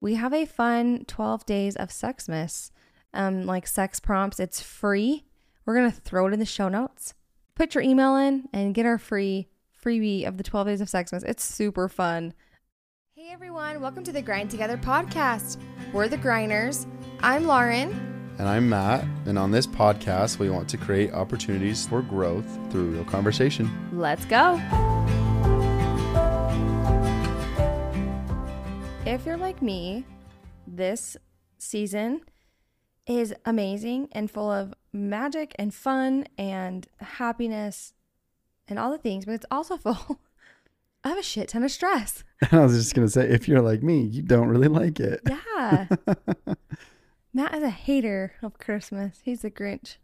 we have a fun 12 days of Sexmas, um, like sex prompts. It's free. We're going to throw it in the show notes. Put your email in and get our free freebie of the 12 days of Sexmas. It's super fun. Hey everyone, welcome to the Grind Together podcast. We're the Grinders. I'm Lauren. And I'm Matt. And on this podcast, we want to create opportunities for growth through real conversation. Let's go. If you're like me, this season is amazing and full of magic and fun and happiness and all the things, but it's also full of a shit ton of stress. I was just going to say, if you're like me, you don't really like it. Yeah. Matt is a hater of Christmas. He's a Grinch.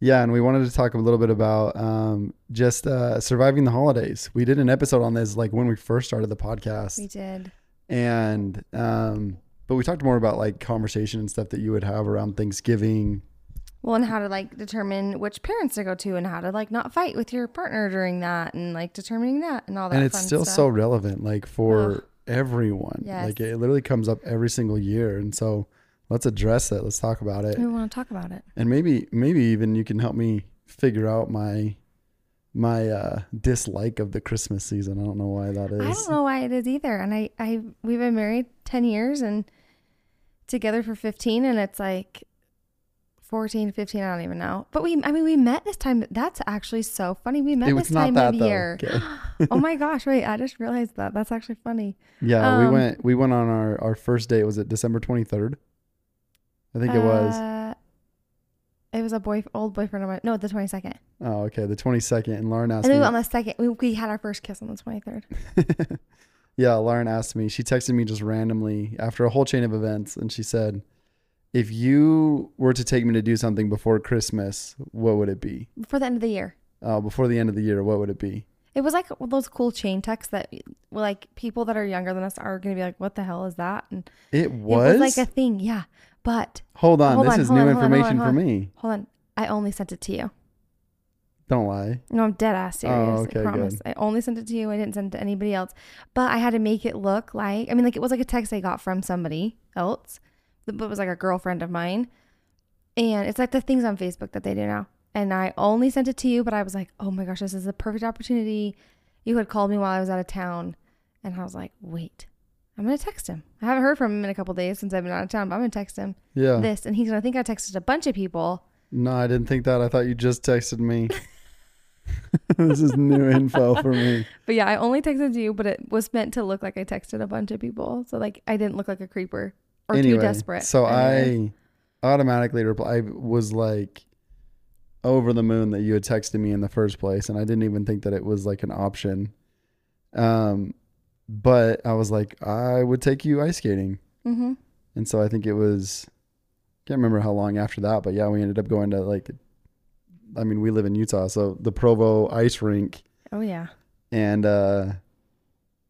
Yeah, and we wanted to talk a little bit about um, just uh, surviving the holidays. We did an episode on this like when we first started the podcast. We did. And um, but we talked more about like conversation and stuff that you would have around Thanksgiving. Well, and how to like determine which parents to go to, and how to like not fight with your partner during that, and like determining that, and all that. And it's still stuff. so relevant, like for Ugh. everyone. Yes. Like it literally comes up every single year, and so let's address it. Let's talk about it. We want to talk about it. and maybe maybe even you can help me figure out my my uh dislike of the christmas season i don't know why that is I don't know why it is either. And I, I, we've been married ten years and together for fifteen, and it's like 14, 15, I don't even know. But we, I mean, we met this time. That's actually so funny. We met it this not time that of though year. Okay. oh my gosh! Wait, I just realized that. That's actually funny. yeah we Um, went we went on our our first date was it december 23rd i think it was Uh, It was a boy, old boyfriend of mine. No, the twenty second. oh okay the 22nd and lauren asked And me on the second, we, we had our first kiss on the twenty third. yeah lauren asked me she texted me just randomly after a whole chain of events and she said if you were to take me to do something before christmas what would it be For the end of the year. uh, before the end of the year what would it be It was like those cool chain texts that, like people that are younger than us are going to be like, "What the hell is that?" And it was, It was like a thing, yeah. But hold on Hold this on, is new on, hold on, hold information on, for me hold on, I only sent it to you. don't lie No, I'm dead ass serious. Oh, okay, I promise. I only sent it to you. I didn't send it to anybody else. But I had to make it look like I mean, like it was like a text I got from somebody else. But it was like a girlfriend of mine. And it's like the things on Facebook that they do now. And I only sent it to you, but I was like, oh my gosh, this is the perfect opportunity. You had called me while I was out of town. And I was like, wait, I'm going to text him. I haven't heard from him in a couple days since I've been out of town, but I'm going to text him yeah this. And he's to think I texted a bunch of people. No, I didn't think that. I thought you just texted me. this is new info for me. But yeah, I only texted you, but it was meant to look like I texted a bunch of people. So like I didn't look like a creeper or anyway, too desperate. so Anyways. I automatically reply. I was like over the moon that you had texted me in the first place, and I didn't even think that it was like an option. Um, but I was like, I would take you ice skating, Mhm. and so I think it was. Can't remember how long after that, but yeah, we ended up going to like. I mean, we live in Utah, so the Provo ice rink Oh yeah. and uh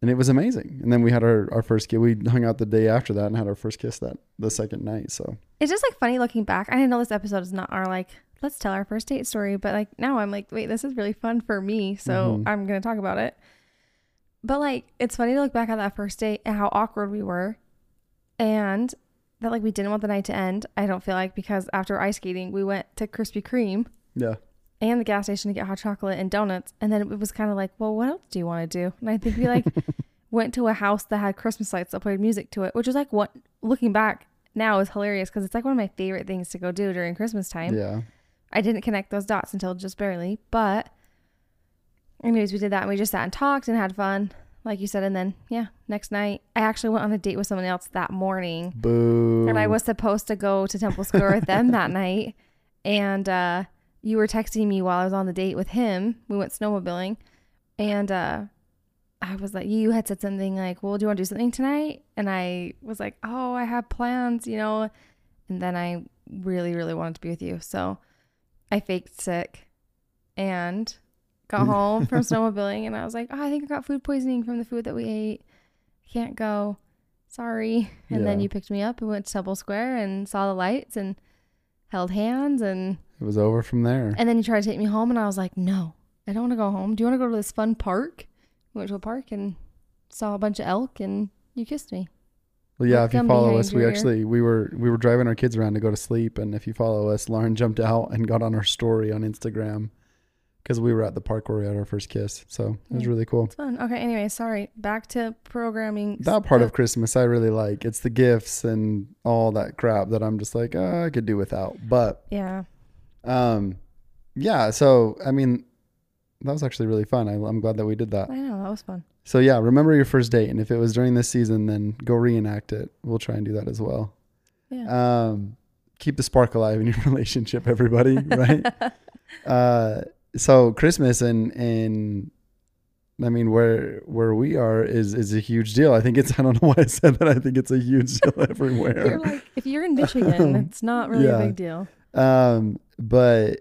and it was amazing. And then we had our our first kiss. We hung out the day after that and had our first kiss that the second night. So It's just like funny looking back. I didn't know this episode is not our like let's tell our first date story, but like now I'm like, wait, this is really fun for me, so Mhm. I'm gonna talk about it. But like, it's funny to look back at that first date and how awkward we were, and that like we didn't want the night to end. I don't feel like because after ice skating, we went to Krispy Kreme yeah, and the gas station to get hot chocolate and donuts. And then it was kind of like, well, what else do you want to do? And I think we like went to a house that had Christmas lights that played music to it, which was like what looking back now is hilarious because it's like one of my favorite things to go do during Christmas time. yeah, I didn't connect those dots until just barely, but anyways, we did that and we just sat and talked and had fun, like you said. And then yeah, next night I actually went on a date with someone else that morning. boo. And I was supposed to go to Temple Square with them that night. And uh, you were texting me while I was on the date with him. We went snowmobiling. And uh, I was like, you had said something like, well, do you want to do something tonight? And I was like, oh, I have plans, you know. And then I really, really wanted to be with you. So I faked sick and got home from snowmobiling. And I was like, oh, I think I got food poisoning from the food that we ate. Can't go. Sorry. And then you picked me up and went to Temple Square and saw the lights and held hands and it was over from there. and then you tried to take me home and I was like, "No. I don't want to go home. Do you want to go to this fun park?" We went to a park and saw a bunch of elk and you kissed me. Well, yeah, if you follow us, we actually we were we were driving our kids around to go to sleep, and if you follow us, Lauren jumped out and got on our story on Instagram because we were at the park where we had our first kiss. So it was really cool. It's fun. Okay. Anyway, sorry. Back to programming. That part of. Christmas I really like. It's the gifts and all that crap that I'm just like, oh, I could do without. But Yeah. um, yeah. So I mean, that was actually really fun. I, I'm glad that we did that. I know that was fun. So yeah, remember your first date, and if it was during this season, then go reenact it. We'll try and do that as well. Yeah. Um, keep the spark alive in your relationship, everybody. Right? uh, so Christmas and and I mean where where we are is is a huge deal. I think it's I don't know why I said that. I think it's a huge deal everywhere. You're like, if you're in Michigan, it's not really Yeah. a big deal. Um, but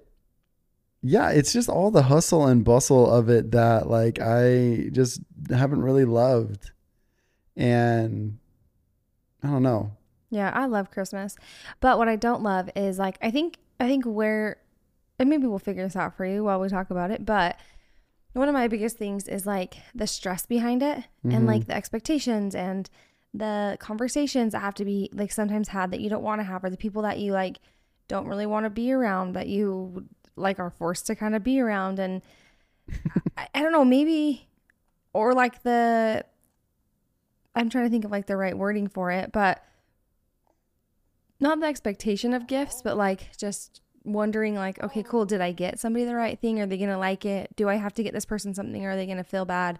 yeah, it's just all the hustle and bustle of it that like I just haven't really loved. And I don't know. Yeah, I love Christmas. But what I don't love is like I think I think where and maybe we'll figure this out for you while we talk about it, but one of my biggest things is like the stress behind it and Mhm. like the expectations and the conversations that have to be like sometimes had that you don't want to have or the people that you like don't really want to be around that you like are forced to kind of be around and I, I don't know maybe or like the I'm trying to think of like the right wording for it but not the expectation of gifts but like just wondering like okay cool did I get somebody the right thing? Are they going to like it? Do I have to get this person something or are they going to feel bad?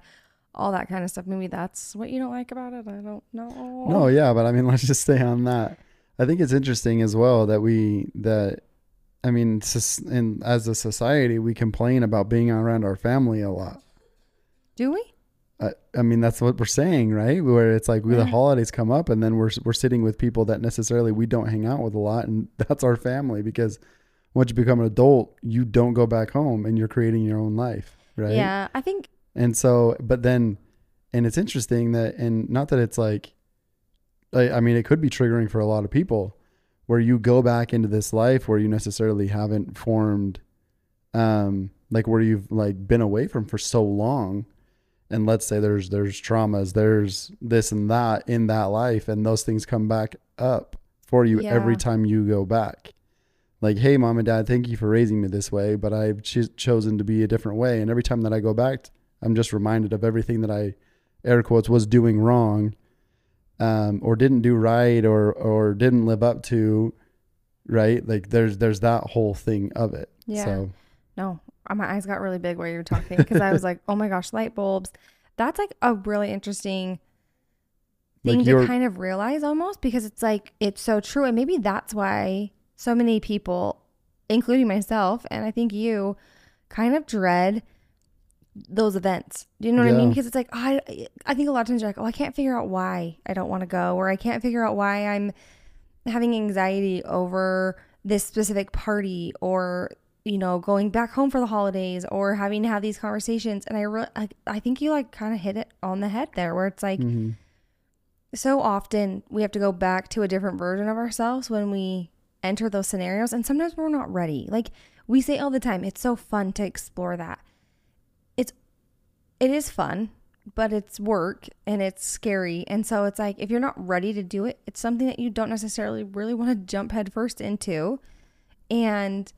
All that kind of stuff. Maybe that's what you don't like about it. I don't know. No, yeah, but I mean, let's just stay on that. I think it's interesting as well that we that I mean, in as a society, we complain about being around our family a lot. do we? I, I mean, that's what we're saying, right? Where it's like we, the mm-hmm. holidays come up, and then we're we're sitting with people that necessarily we don't hang out with a lot, and that's our family because once you become an adult, you don't go back home, and you're creating your own life, right? yeah I think And so, but then, and it's interesting that, and not that it's like, I, I mean, it could be triggering for a lot of people where you go back into this life where you necessarily haven't formed, um, like where you've like been away from for so long. And let's say there's, there's traumas, there's this and that in that life, and those things come back up for you every time you go back. Like, hey, mom and dad, thank you for raising me this way, but I've ch- chosen to be a different way. And every time that I go back I'm just reminded of everything that I, air quotes, was doing wrong, um, or didn't do right, or or didn't live up to, right? Like there's there's that whole thing of it. Yeah. So No, uh, my eyes got really big while you were talking because I was like, oh my gosh, light bulbs. That's like a really interesting Like thing to kind of realize almost because it's like, it's so true. And maybe that's why so many people, including myself, and I think you, kind of dread those events. Do you know what I mean? Because it's like, I, I think a lot of times you're like, oh, I can't figure out why I don't want to go, or I can't figure out why I'm having anxiety over this specific party or you know going back home for the holidays or having to have these conversations and i re- I, I think you like kind of hit it on the head there where it's like mhm. so often we have to go back to a different version of ourselves when we enter those scenarios and sometimes we're not ready. Like we say all the time it's so fun to explore that. It's it is fun but it's work and it's scary and so it's like if you're not ready to do it it's something that you don't necessarily really want to jump headfirst into and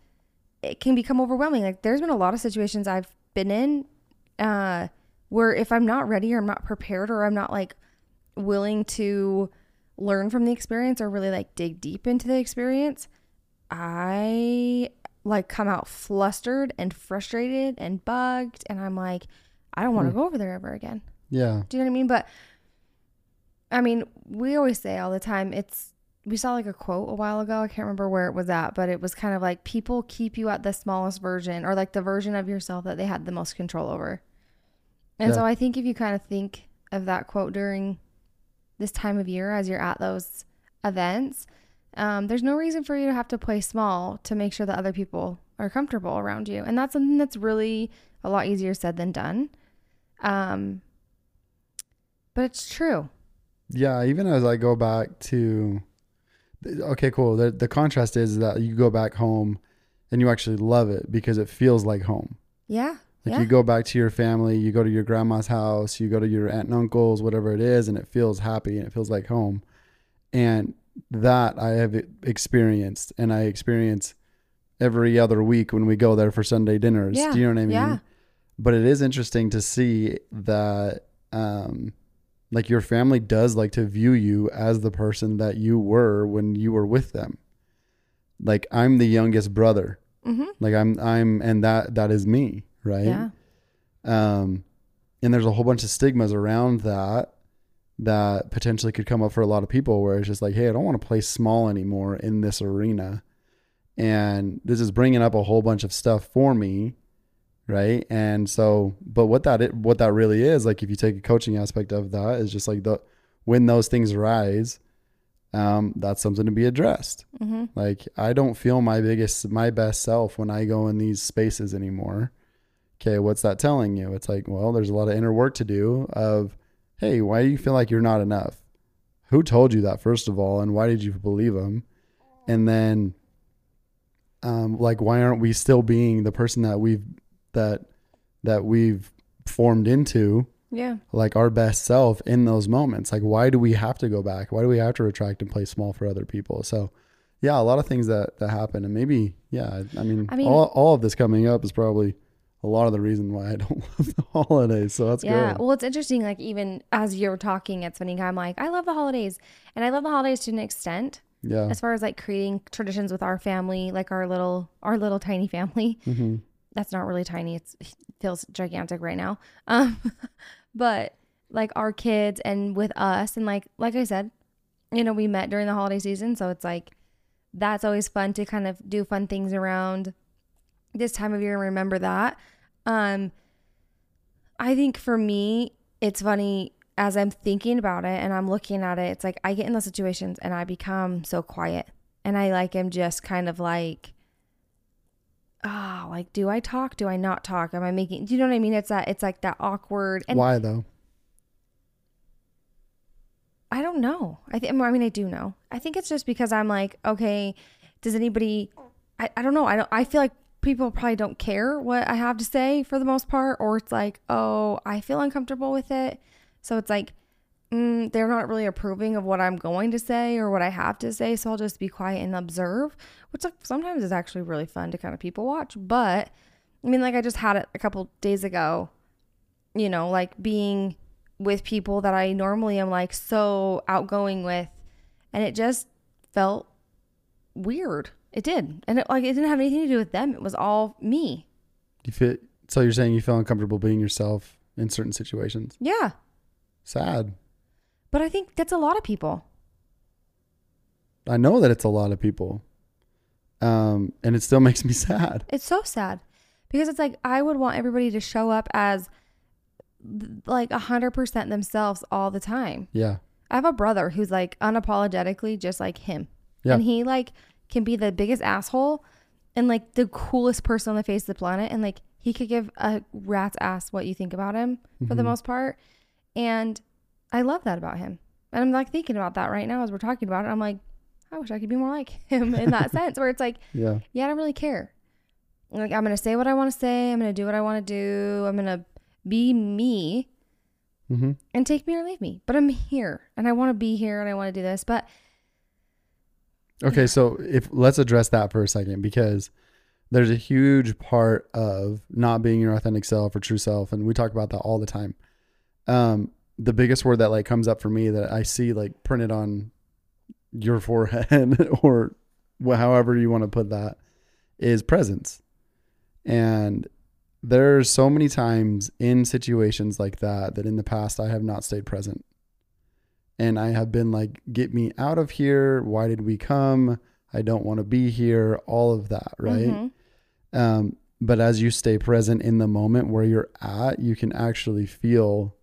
it can become overwhelming. Like there's been a lot of situations i've been in uh where if i'm not ready or i'm not prepared or i'm not like willing to learn from the experience or really like dig deep into the experience, I like come out flustered and frustrated and bugged. And I'm like, I don't want to Hmm. go over there ever again. yeah, Do you know what I mean? But I mean, we always say all the time, it's, we saw like a quote a while ago. I can't remember where it was at, but it was kind of like people keep you at the smallest version or like the version of yourself that they had the most control over. And Yeah. so I think if you kind of think of that quote during this time of year as you're at those events, um, there's no reason for you to have to play small to make sure that other people are comfortable around you. And that's something that's really a lot easier said than done. Um, but it's true. yeah. Even as I go back to, okay, cool. The the contrast is that you go back home, and you actually love it because it feels like home. Yeah. Like yeah. you go back to your family, you go to your grandma's house, you go to your aunt and uncle's, whatever it is, and it feels happy and it feels like home. And that I have experienced and I experience every other week when we go there for Sunday dinners. Yeah, Do you know what I mean? yeah. But it is interesting to see that um like your family does like to view you as the person that you were when you were with them. Like I'm the youngest brother. Mm-hmm. Like I'm I'm and that that is me, right? Yeah. Um and there's a whole bunch of stigmas around that that potentially could come up for a lot of people where it's just like, hey, I don't want to play small anymore in this arena. And this is bringing up a whole bunch of stuff for me, right? And so, but what that what that really is, like if you take a coaching aspect of that, is just like the when those things rise, um, that's something to be addressed. Mm-hmm. Like I don't feel my biggest, my best self when I go in these spaces anymore. Okay, what's that telling you? It's like, well, there's a lot of inner work to do. Of, hey, why do you feel like you're not enough? Who told you that first of all, and why did you believe them? And then, um, like, why aren't we still being the person that we've that that we've formed into? Yeah. like our best self in those moments. Like, why do we have to go back? Why do we have to retract and play small for other people? So, yeah, a lot of things that that happen, and maybe, yeah, I mean, I mean- all all of this coming up is probably a lot of the reason why I don't love the holidays. So that's yeah. good. Well, it's interesting. Like even as you're talking at spending time, I'm like I love the holidays, and I love the holidays to an extent. Yeah, As far as like creating traditions with our family, like our little our little tiny family. hmm That's not really tiny. It's it feels gigantic right now. Um, but like our kids and with us, and like like I said, you know, we met during the holiday season, so it's like that's always fun to kind of do fun things around this time of year and remember that. Um, I think for me, it's funny as I'm thinking about it and I'm looking at it. It's like I get in those situations and I become so quiet, and I like am just kind of like, ah, like do I talk? Do I not talk? Am I making? Do you know what I mean? It's that. It's like that awkward. And why though? I don't know. I think. I mean, I do know. I think it's just because I'm like, okay, does anybody? I, I don't know. I don't. I feel like people probably don't care what I have to say for the most part, or it's like, oh, I feel uncomfortable with it, so it's like, mm, they're not really approving of what I'm going to say or what I have to say, so I'll just be quiet and observe, which sometimes is actually really fun to kind of people watch. But I mean, like I just had it a couple days ago, you know, like being with people that I normally am like so outgoing with, and it just felt weird. It did, and it like it didn't have anything to do with them. It was all me. You feel? So you're saying you feel uncomfortable being yourself in certain situations? Yeah, Sad. but I think that's a lot of people. I know that it's a lot of people, um, and it still makes me sad. It's so sad because it's like I would want everybody to show up as like a hundred percent themselves all the time. Yeah, I have a brother who's like unapologetically just like him. Yeah. And he like can be the biggest asshole and like the coolest person on the face of the planet. And like he could give a rat's ass what you think about him for the Mhm. most part. And I love that about him. And I'm like thinking about that right now as we're talking about it. I'm like, I wish I could be more like him in that sense where it's like, yeah, yeah, I don't really care. Like I'm gonna say what I want to say. I'm gonna do what I want to do. I'm gonna be me hmm and take me or leave me. But I'm here and I want to be here and I want to do this. But Okay, so if let's address that for a second because there's a huge part of not being your authentic self or true self, and we talk about that all the time. Um, the biggest word that like comes up for me that I see like printed on your forehead or however you want to put that is presence. And there's so many times in situations like that that in the past I have not stayed present. And I have been like, get me out of here. Why did we come? I don't want to be here. All of that, right? Mhm. Um, but as you stay present in the moment where you're at, you can actually feel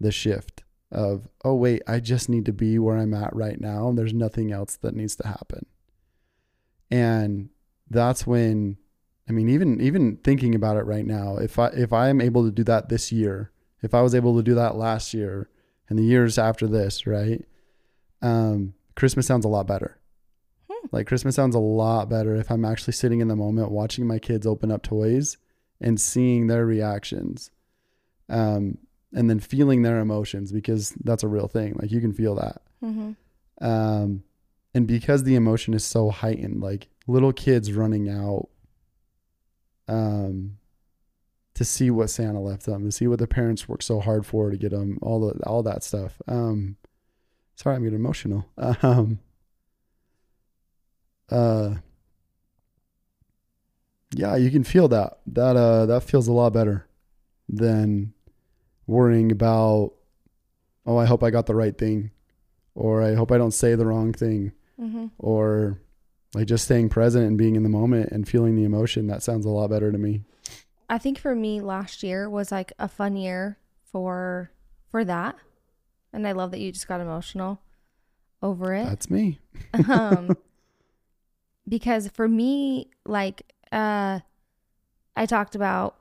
the shift of, oh, wait, I just need to be where I'm at right now. And there's nothing else that needs to happen. And that's when, I mean, even, even thinking about it right now, if I, if I am able to do that this year, if I was able to do that last year and the years after this, right? Um, Christmas sounds a lot better. Hmm. Like Christmas sounds a lot better if I'm actually sitting in the moment watching my kids open up toys and seeing their reactions. Um, and then feeling their emotions because that's a real thing. Like you can feel that. Mhm. Um, and because the emotion is so heightened, like little kids running out, um, to see what Santa left them, to see what the parents worked so hard for to get them, all the all that stuff. Um, sorry, I'm getting emotional. Um, uh, yeah, you can feel that. That uh, that feels a lot better than worrying about. Oh, I hope I got the right thing, or I hope I don't say the wrong thing, Mm-hmm. or like just staying present and being in the moment and feeling the emotion. That sounds a lot better to me. I think for me last year was like a fun year for for that. And I love that you just got emotional over it. That's me. um because for me like uh I talked about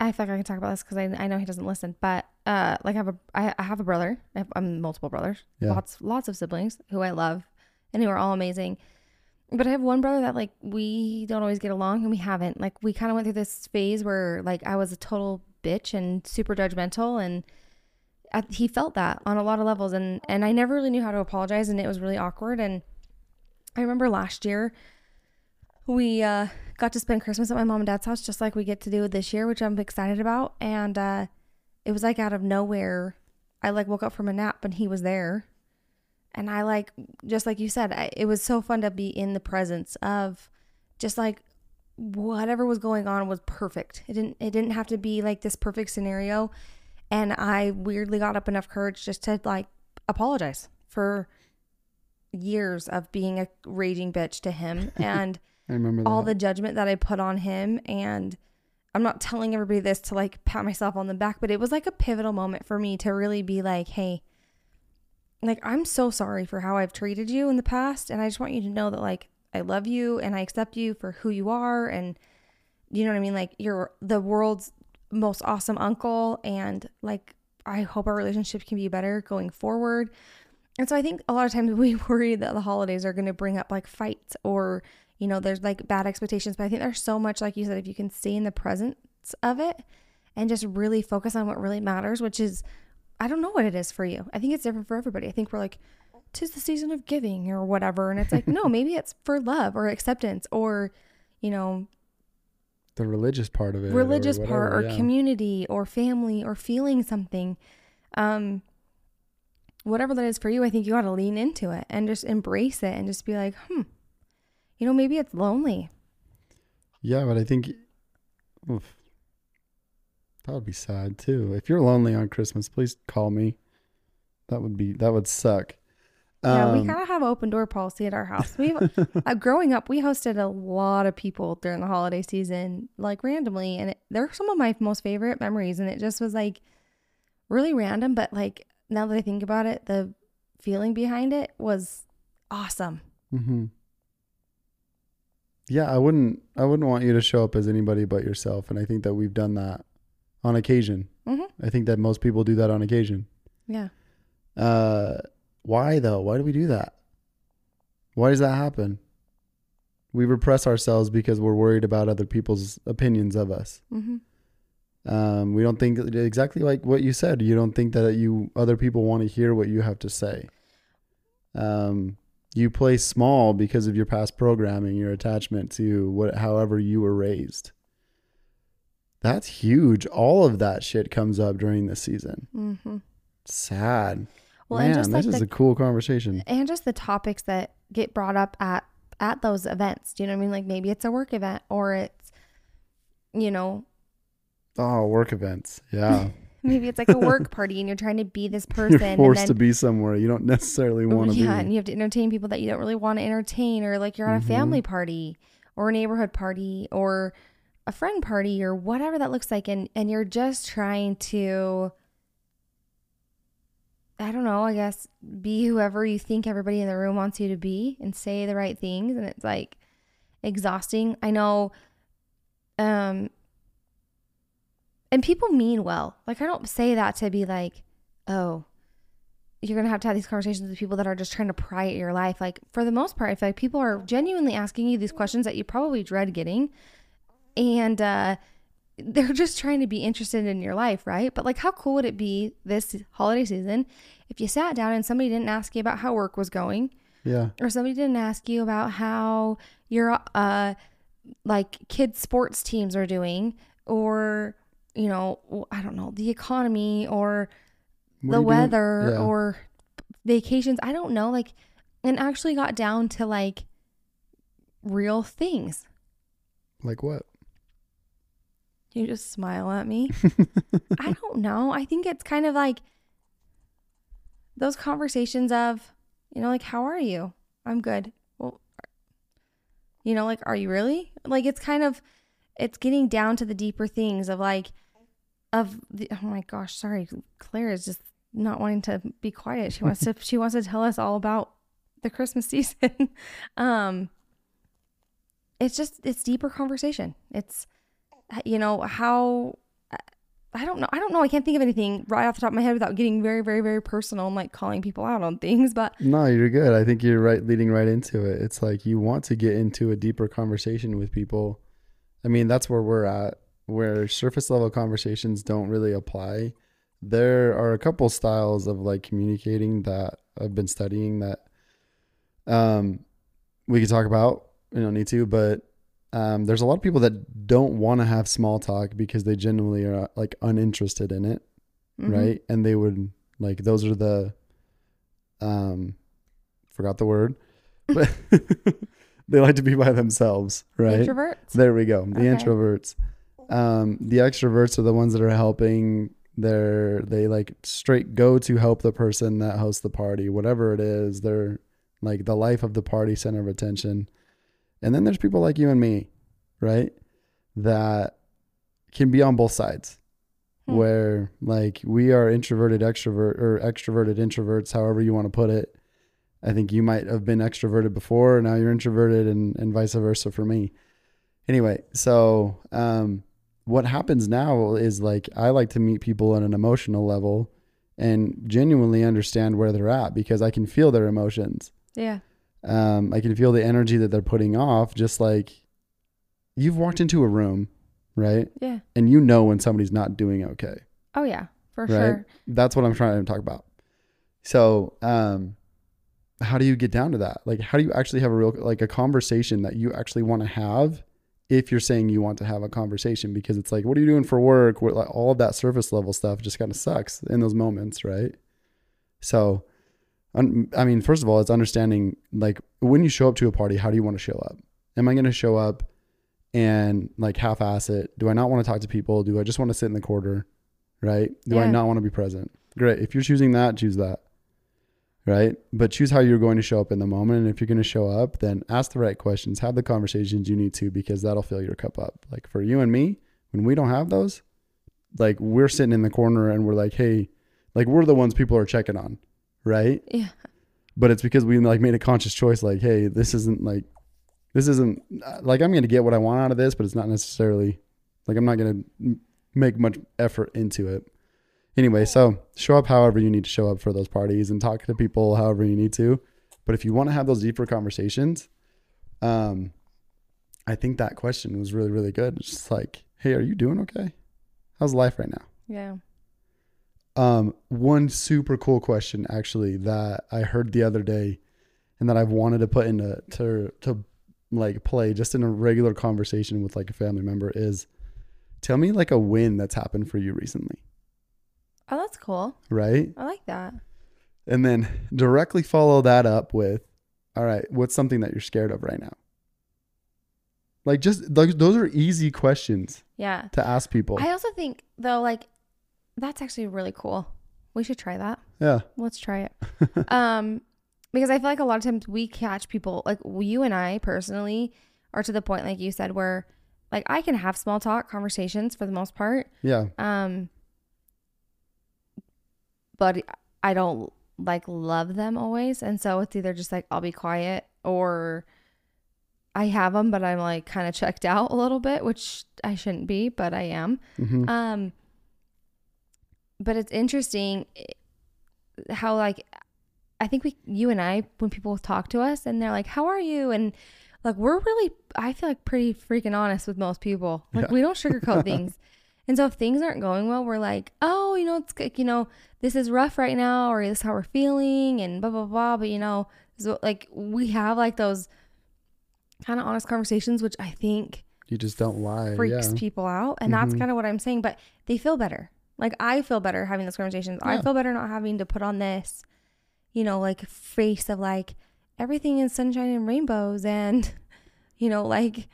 I feel like I can talk about this because I, I know he doesn't listen, but uh, like I have a I, I have a brother. I have um, multiple brothers, Yeah. lots lots of siblings who I love, and who are all amazing. But I have one brother that like we don't always get along, and we haven't. Like we kind of went through this phase where like I was a total bitch and super judgmental, and I, he felt that on a lot of levels, and and I never really knew how to apologize, and it was really awkward. And I remember last year we uh, got to spend Christmas at my mom and dad's house, just like we get to do this year, which I'm excited about. And uh, it was like out of nowhere. I like woke up from a nap and he was there, and I like just like you said, I, it was so fun to be in the presence of just like whatever was going on was perfect. It didn't it didn't have to be like this perfect scenario, and I weirdly got up enough courage just to like apologize for years of being a raging bitch to him and all the judgment that I put on him. And I'm not telling everybody this to like pat myself on the back, but it was like a pivotal moment for me to really be like, hey, like I'm so sorry for how I've treated you in the past and I just want you to know that like I love you and I accept you for who you are and you know what I mean? Like you're the world's most awesome uncle and like I hope our relationship can be better going forward. And so I think a lot of times we worry that the holidays are going to bring up like fights or, you know, there's like bad expectations. But I think there's so much, like you said, if you can stay in the presence of it and just really focus on what really matters, which is, I don't know what it is for you. I think it's different for everybody. I think we're like, tis the season of giving or whatever. And it's like, no, maybe it's for love or acceptance or, you know, the religious part of it, religious or part or yeah. community or family or feeling something um whatever that is for you i think you got to lean into it and just embrace it and just be like hmm you know maybe it's lonely Yeah, but I think oof, that would be sad too. If you're lonely on Christmas, please call me. That would be that would suck. yeah we Um, kind of have open door policy at our house we uh, growing up we hosted a lot of people during the holiday season like randomly and it, they're some of my most favorite memories and it just was like really random but like now that i think about it the feeling behind it was awesome hmm Yeah, I wouldn't. I wouldn't want you to show up as anybody but yourself, and I think that we've done that on occasion. Mhm. I think that most people do that on occasion. yeah Uh, why though? Why do we do that? Why does that happen? We repress ourselves because we're worried about other people's opinions of us. mm-hmm. Um, we don't think exactly like what you said. You don't think that you other people want to hear what you have to say. Um, you play small because of your past programming, your attachment to what, however you were raised. That's huge. All of that shit comes up during this season. Mm-hmm. Sad. Well, Man, and just this like is the, a cool conversation. and just the topics that get brought up at at those events. Do you know what I mean? Like maybe it's a work event or it's, you know, Oh, work events. Yeah. maybe it's like a work party and you're trying to be this person You're forced and to be somewhere you don't necessarily want to yeah, be. and you have to entertain people that you don't really want to entertain, or like you're at Mhm. a family party or a neighborhood party or a friend party or whatever that looks like, and and you're just trying to, I don't know, I guess be whoever you think everybody in the room wants you to be and say the right things, and it's like exhausting. I know, um, and people mean well. Like I don't say that to be like, oh you're gonna have to have these conversations with people that are just trying to pry at your life. Like for the most part, I feel like people are genuinely asking you these questions that you probably dread getting, and uh, they're just trying to be interested in your life, right? But like, how cool would it be this holiday season if you sat down and somebody didn't ask you about how work was going, Yeah. or somebody didn't ask you about how your uh like kids sports teams are doing, or you know, I don't know, the economy or What the are you doing? weather Yeah. or vacations. I don't know, like, and actually got down to like real things. Like what? You just smile at me. I don't know. I think it's kind of like those conversations of, you know, like, how are you? I'm good. Well, you know, like, are you really? Like, it's kind of, it's getting down to the deeper things of like, of the, oh my gosh, sorry. Claire is just not wanting to be quiet. She wants to, she wants to tell us all about the Christmas season. um, it's just, it's deeper conversation. It's, you know, how, I don't know. I don't know. I can't think of anything right off the top of my head without getting very, very, very personal and like calling people out on things. But No, you're good. I think you're right leading right into it. It's like you want to get into a deeper conversation with people. I mean, that's where we're at, where surface level conversations don't really apply. There are a couple styles of like communicating that I've been studying that um we could talk about. We don't need to, but um there's a lot of people that don't want to have small talk because they genuinely are like uninterested in it mhm. right? And they would like those are the um forgot the word, but they like to be by themselves, right? introverts. There we go. The Okay. introverts. Um the extroverts are the ones that are helping. They're they like straight go to help the person that hosts the party, whatever it is. They're like the life of the party center of attention. And then there's people like you and me, right? That can be on both sides Hmm. where like we are introverted extrovert or extroverted introverts however you want to put it i think you might have been extroverted before now you're introverted and, and vice versa for me anyway so um what happens now is like i like to meet people on an emotional level and genuinely understand where they're at because i can feel their emotions Yeah. Um, I can feel the energy that they're putting off. Just like you've walked into a room, right? Yeah. And you know when somebody's not doing okay. Oh yeah, for Right. sure. That's what I'm trying to talk about. So, um, how do you get down to that? Like, how do you actually have a real, like, a conversation that you actually want to have? If you're saying you want to have a conversation, because it's like, what are you doing for work? What, like, all of that surface level stuff just kind of sucks in those moments, right? So, un- I mean, first of all, it's understanding like when you show up to a party, how do you want to show up? Am I going to show up and like half ass it? Do I not want to talk to people? Do I just want to sit in the corner? Right? Do I not want to be present? Great. If you're choosing that, choose that. Right? But choose how you're going to show up in the moment. And if you're going to show up, then ask the right questions, have the conversations you need to, because that'll fill your cup up. Like for you and me, when we don't have those, like we're sitting in the corner and we're like, hey, like we're the ones people are checking on. Right? Yeah. but it's because we like made a conscious choice like hey this isn't like this isn't like i'm gonna get what i want out of this but it's not necessarily like i'm not gonna make much effort into it anyway so show up however you need to show up for those parties and talk to people however you need to but if you want to have those deeper conversations um i think that question was really really good it's just like hey are you doing okay how's life right now Yeah. Um, one super cool question actually that I heard the other day, and that I've wanted to put into to to like play just in a regular conversation with like a family member is, tell me like a win that's happened for you recently, Oh, that's cool. right? I like that. And then directly follow that up with, all right, what's something that you're scared of right now? Like just those those are easy questions Yeah. to ask people. I also think though, like, that's actually really cool. We should try that. yeah, Let's try it. um, because I feel like a lot of times we catch people, like you and I personally, are to the point, like you said, where like I can have small talk conversations for the most part. yeah, Um, but I don't like love them always. And so it's either just like I'll be quiet or I have them, but I'm like kind of checked out a little bit, which I shouldn't be, but I am. hmm Um, but it's interesting eh, how like I think we, you and I, when people talk to us and they're like, "How are you?" and like we're really I feel like pretty freaking honest with most people. Like Yeah. we don't sugarcoat things. And so if things aren't going well, we're like, "Oh, you know, it's like, you know, this is rough right now or this is how we're feeling and blah blah blah, but you know, so like we have like those kind of honest conversations which I think You just don't lie. freaks yeah. people out and that's Mhm. kind of what i'm saying but they feel better like i feel better having those conversations i feel better not having to put on this you know like face of like everything is sunshine and rainbows and you know like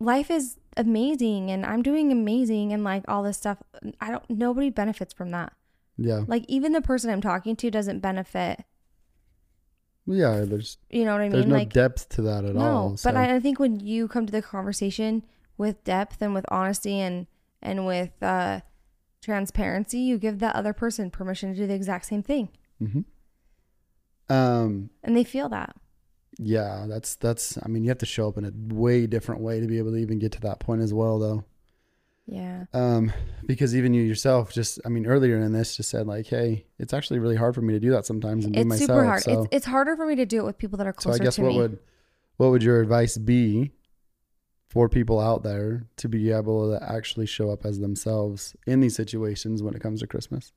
life is amazing and i'm doing amazing and like all this stuff i don't nobody benefits from that Yeah. like even the person i'm talking to doesn't benefit Yeah. There's you know what i mean. there's no like depth to that at no, all. but I, I think when you come to the conversation with depth and with honesty and and with uh, transparency, you give that other person permission to do the exact same thing, Mhm. Um. and they feel that. Yeah. That's that's. I mean, you have to show up in a way different way to be able to even get to that point as well, though. Yeah, Um, because even you yourself, just I mean, earlier in this, just said like, hey, it's actually really hard for me to do that sometimes and be it's myself. super hard. So, It's it's harder for me to do it with people that are closer. so I guess what me. would what would your advice be for people out there to be able to actually show up as themselves in these situations when it comes to Christmas,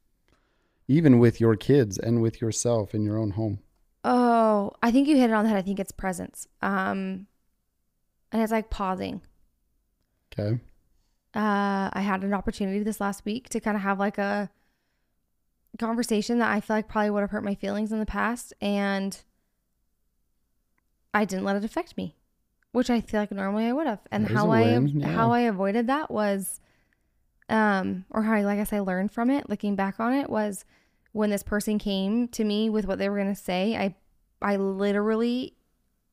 even with your kids and with yourself in your own home? oh, I think you hit it on the head. I think it's presence. Um, and it's like pausing. Okay. uh, I had an opportunity this last week to kind of have like a conversation that I feel like probably would have hurt my feelings in the past, and I didn't let it affect me, which I feel like normally I would have. And There's how I yeah. how I avoided that was, um, or how I like I guess I learned from it, looking back on it, was when this person came to me with what they were gonna say. I I literally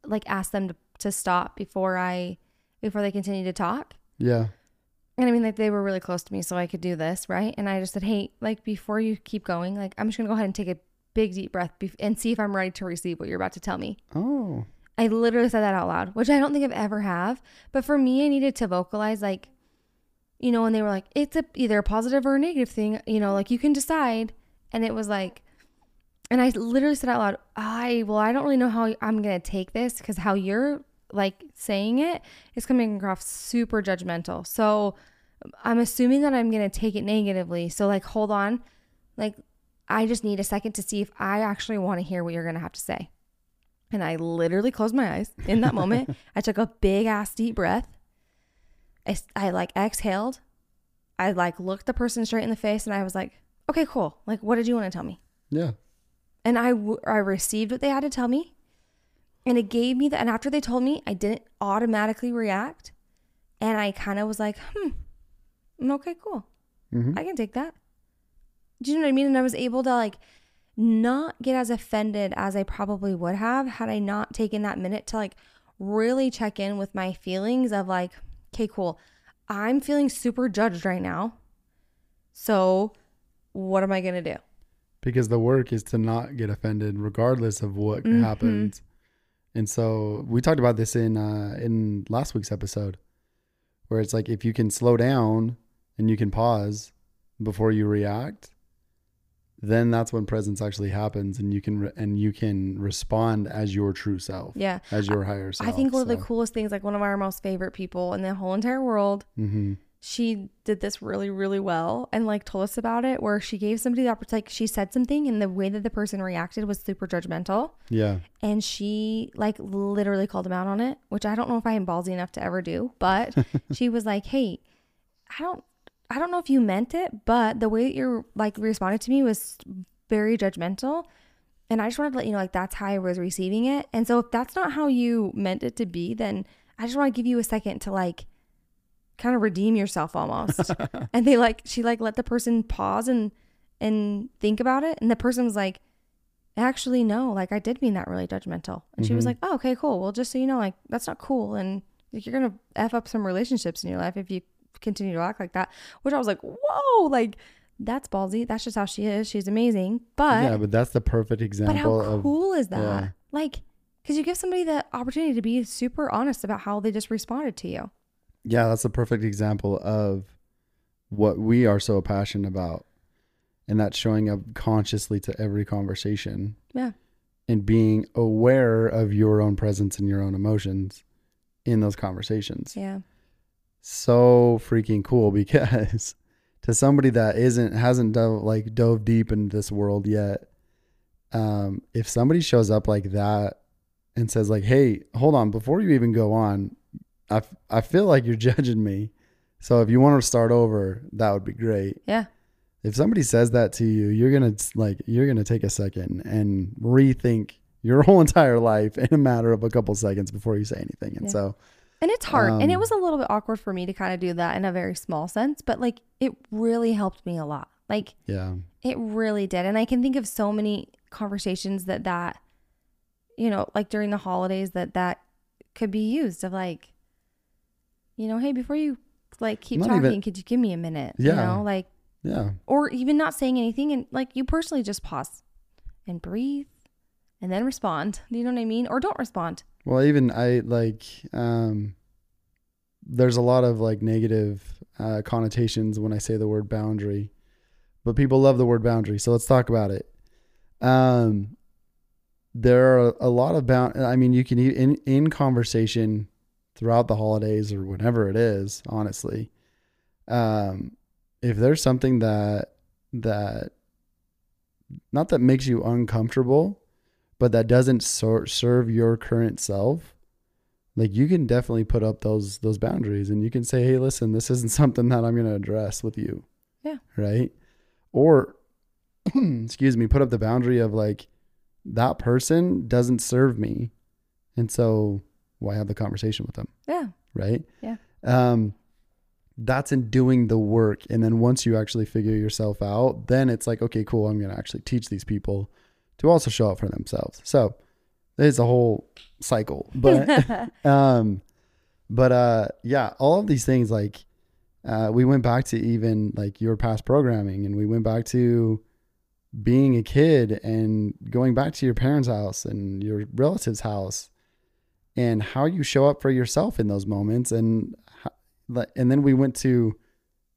like asked them to, to stop before I before they continued to talk. Yeah. And I mean, like they were really close to me, so I could do this, right? And I just said, "Hey, like before you keep going, like I'm just gonna go ahead and take a big deep breath bef- and see if I'm ready to receive what you're about to tell me." Oh. I literally said that out loud, which I don't think I've ever have. But for me, I needed to vocalize, like, you know, when they were like, "It's a either a positive or a negative thing," you know, like you can decide. And it was like, and I literally said out loud, "I well, I don't really know how I'm gonna take this because how you're like saying it is coming across super judgmental. So I'm assuming that I'm gonna take it negatively. So like, hold on, like I just need a second to see if I actually want to hear what you're gonna have to say." And I literally closed my eyes in that moment. I took a big ass deep breath. I, I like exhaled. I like looked the person straight in the face and I was like, okay, cool. Like, what did you want to tell me? Yeah. And I, w- I received what they had to tell me. And it gave me that. And after they told me, I didn't automatically react. And I kind of was like, hmm, mm, okay, cool. hmm I can take that. Do you know what I mean? And I was able to like not get as offended as I probably would have had I not taken that minute to like really check in with my feelings of like, okay, cool. I'm feeling super judged right now. So what am I going to do? because the work is to not get offended regardless of what Mhm. happens and so we talked about this in uh in last week's episode where it's like if you can slow down and you can pause before you react then that's when presence actually happens and you can re- and you can respond as your true self Yeah. as your higher self I think one of the coolest things, like one of our most favorite people in the whole entire world, Mhm. she did this really really well and like told us about it where she gave somebody the opportunity like she said something and the way that the person reacted was super judgmental yeah and she like literally called him out on it which i don't know if i am ballsy enough to ever do but she was like hey i don't i don't know if you meant it but the way that you're like responded to me was very judgmental. And i just wanted to let you know like that's how i was receiving it. And so if that's not how you meant it to be then i just want to give you a second to like kind of redeem yourself almost. And they like she like let the person pause and and think about it. And the person was like actually no. Like i did mean that really judgmental. And she was Mhm. like oh okay cool. Well just so you know like that's not cool. And like, you're gonna f up some relationships in your life if you continue to act like that which i was like whoa like that's ballsy that's just how she is she's amazing but yeah but that's the perfect example. but how of cool is that yeah. like because you give somebody the opportunity to be super honest about how they just responded to you Yeah, that's a perfect example of what we are so passionate about. And that's showing up consciously to every conversation yeah and being aware of your own presence and your own emotions in those conversations. Yeah. So freaking cool because to somebody that isn't hasn't dove, like dove deep into this world yet, um, if somebody shows up like that and says like, "Hey, hold on, before you even go on, I, f- I feel like you're judging me. So if you want to start over, that would be great." Yeah. If somebody says that to you, you're gonna like you're gonna take a second and rethink your whole entire life in a matter of a couple seconds before you say anything. And Yeah. so And it's hard. and it Um, was a little bit awkward for me to kind of do that in a very small sense, but like it really helped me a lot. Like yeah, it really did. And I can think of so many conversations that that you know, like during the holidays that that could be used of like you know, hey, before you like keep talking, even- could you give me a minute? You Yeah. know, like yeah, or even not saying anything and like you personally just pause and breathe and then respond. You know what I mean? Or don't respond. Well, even I like um there's a lot of like negative uh, connotations when I say the word boundary, but people love the word boundary. So let's talk about it. Um, there are a lot of bound. I mean, you can in in conversation throughout the holidays or whenever it is. Honestly, um, if there's something that that not that makes you uncomfortable, but that doesn't sor- serve your current self like you can definitely put up those those boundaries and you can say hey listen this isn't something that i'm going to address with you Yeah. right or excuse me put up the boundary of like that person doesn't serve me and so why have the conversation with them Yeah. right Yeah. um that's in doing the work and then once you actually figure yourself out then it's like okay cool i'm going to actually teach these people to also show up for themselves so it's a whole cycle but um but uh yeah all of these things like uh we went back to even like your past programming and we went back to being a kid and going back to your parents house and your relatives house and how you show up for yourself in those moments and like, and then we went to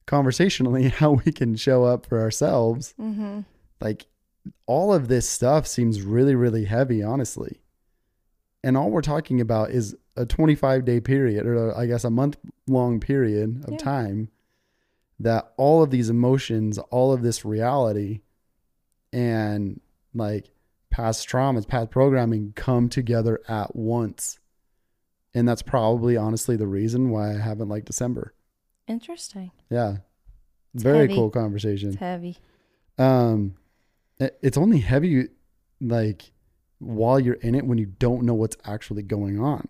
conversationally how we can show up for ourselves mm-hmm. like all of this stuff seems really really heavy honestly and all we're talking about is a 25 day period or i guess a month long period of Yeah. time that all of these emotions all of this reality and like past traumas past programming come together at once and that's probably honestly the reason why i haven't liked december Interesting. yeah It's very heavy. cool conversation It's heavy. um it's only heavy like while you're in it when you don't know what's actually going on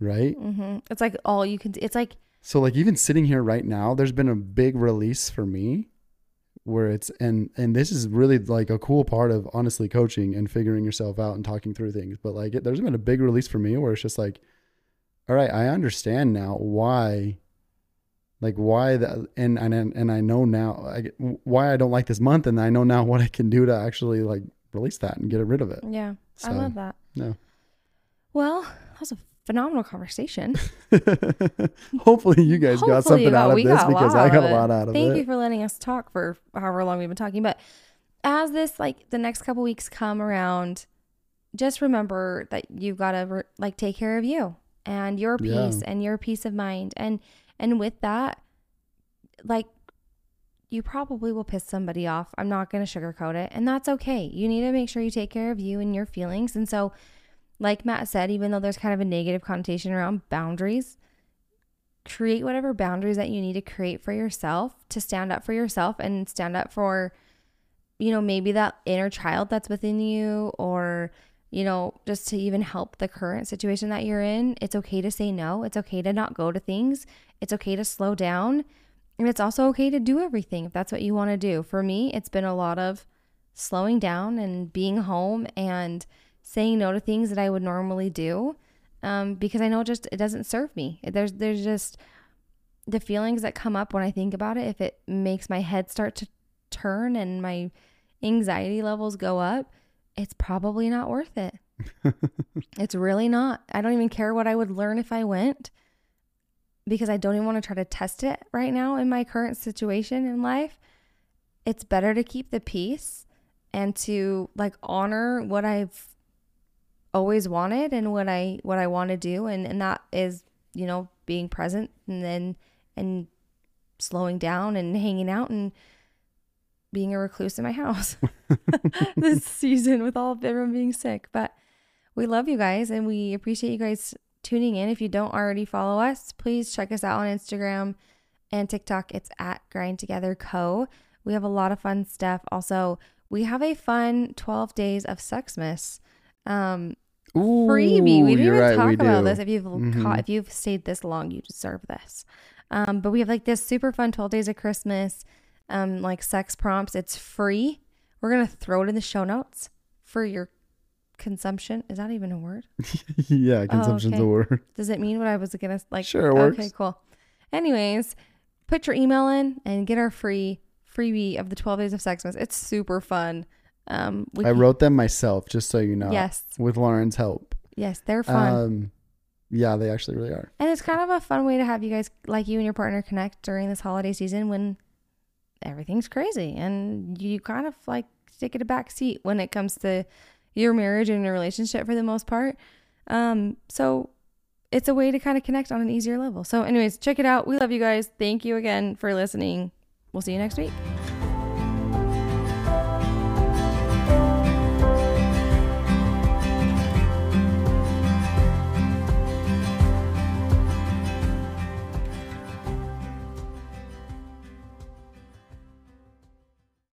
right Mm-hmm. It's like all you can. It's like so like even sitting here right now there's been a big release for me where it's and and this is really like a cool part of honestly coaching and figuring yourself out and talking through things but like it, there's been a big release for me where it's just like all right i understand now why like why that and and and I know now I why I don't like this month and I know now what I can do to actually like release that and get rid of it. yeah. So I love that. yeah. Well, that was a phenomenal conversation. hopefully you guys got something out of this because I got a lot out of Thank it. Thank you for letting us talk for however long we've been talking. But as this like the next couple weeks come around, just remember that you've got to like take care of you and your Yeah. peace and your peace of mind. And and with that, like you probably will piss somebody off. I'm not going to sugarcoat it, and that's okay. You need to make sure you take care of you and your feelings. And so, like Matt said, even though there's kind of a negative connotation around boundaries, create whatever boundaries that you need to create for yourself to stand up for yourself and stand up for you know maybe that inner child that's within you or you know just to even help the current situation that you're in it's okay to say no it's okay to not go to things it's okay to slow down and it's also okay to do everything if that's what you want to do for me it's been a lot of slowing down and being home and saying no to things that i would normally do um, because I know just it doesn't serve me. There's there's just the feelings that come up when I think about it. If it makes my head start to turn and my anxiety levels go up, it's probably not worth it. it's really not. I don't even care what I would learn if I went because I don't even want to try to test it right now in my current situation in life. It's better to keep the peace and to like honor what I've always wanted and what I what I want to do and and that is, you know, being present and then and slowing down and hanging out and being a recluse in my house this season with all of everyone being sick. But we love you guys and we appreciate you guys tuning in. If you don't already follow us, please check us out on Instagram and TikTok. It's at Grind Together Co. We have a lot of fun stuff. Also, we have a fun 12 days of Sexmas um, Ooh, freebie. We didn't even right, talk about do. this. If you've Mhm. caught, if you've stayed this long, you deserve this. Um, but we have like this super fun 12 days of Christmas, um, like sex prompts. It's free. We're gonna throw it in the show notes for your consumption. Is that even a word? yeah, consumption's okay. a word. Does it mean what I was gonna like? Sure, it works. Okay, cool. Anyways, put your email in and get our free freebie of the 12 days of Sexmas. It's super fun. Um, we I wrote them myself, just so you know. yes, With Lauren's help. yes, they're fun. Um, yeah, they actually really are. And it's kind of a fun way to have you guys, like you and your partner, connect during this holiday season when everything's crazy and you kind of like take it a back seat when it comes to your marriage and your relationship for the most part. Um, so it's a way to kind of connect on an easier level. So, anyways, check it out. We love you guys. Thank you again for listening. We'll see you next week.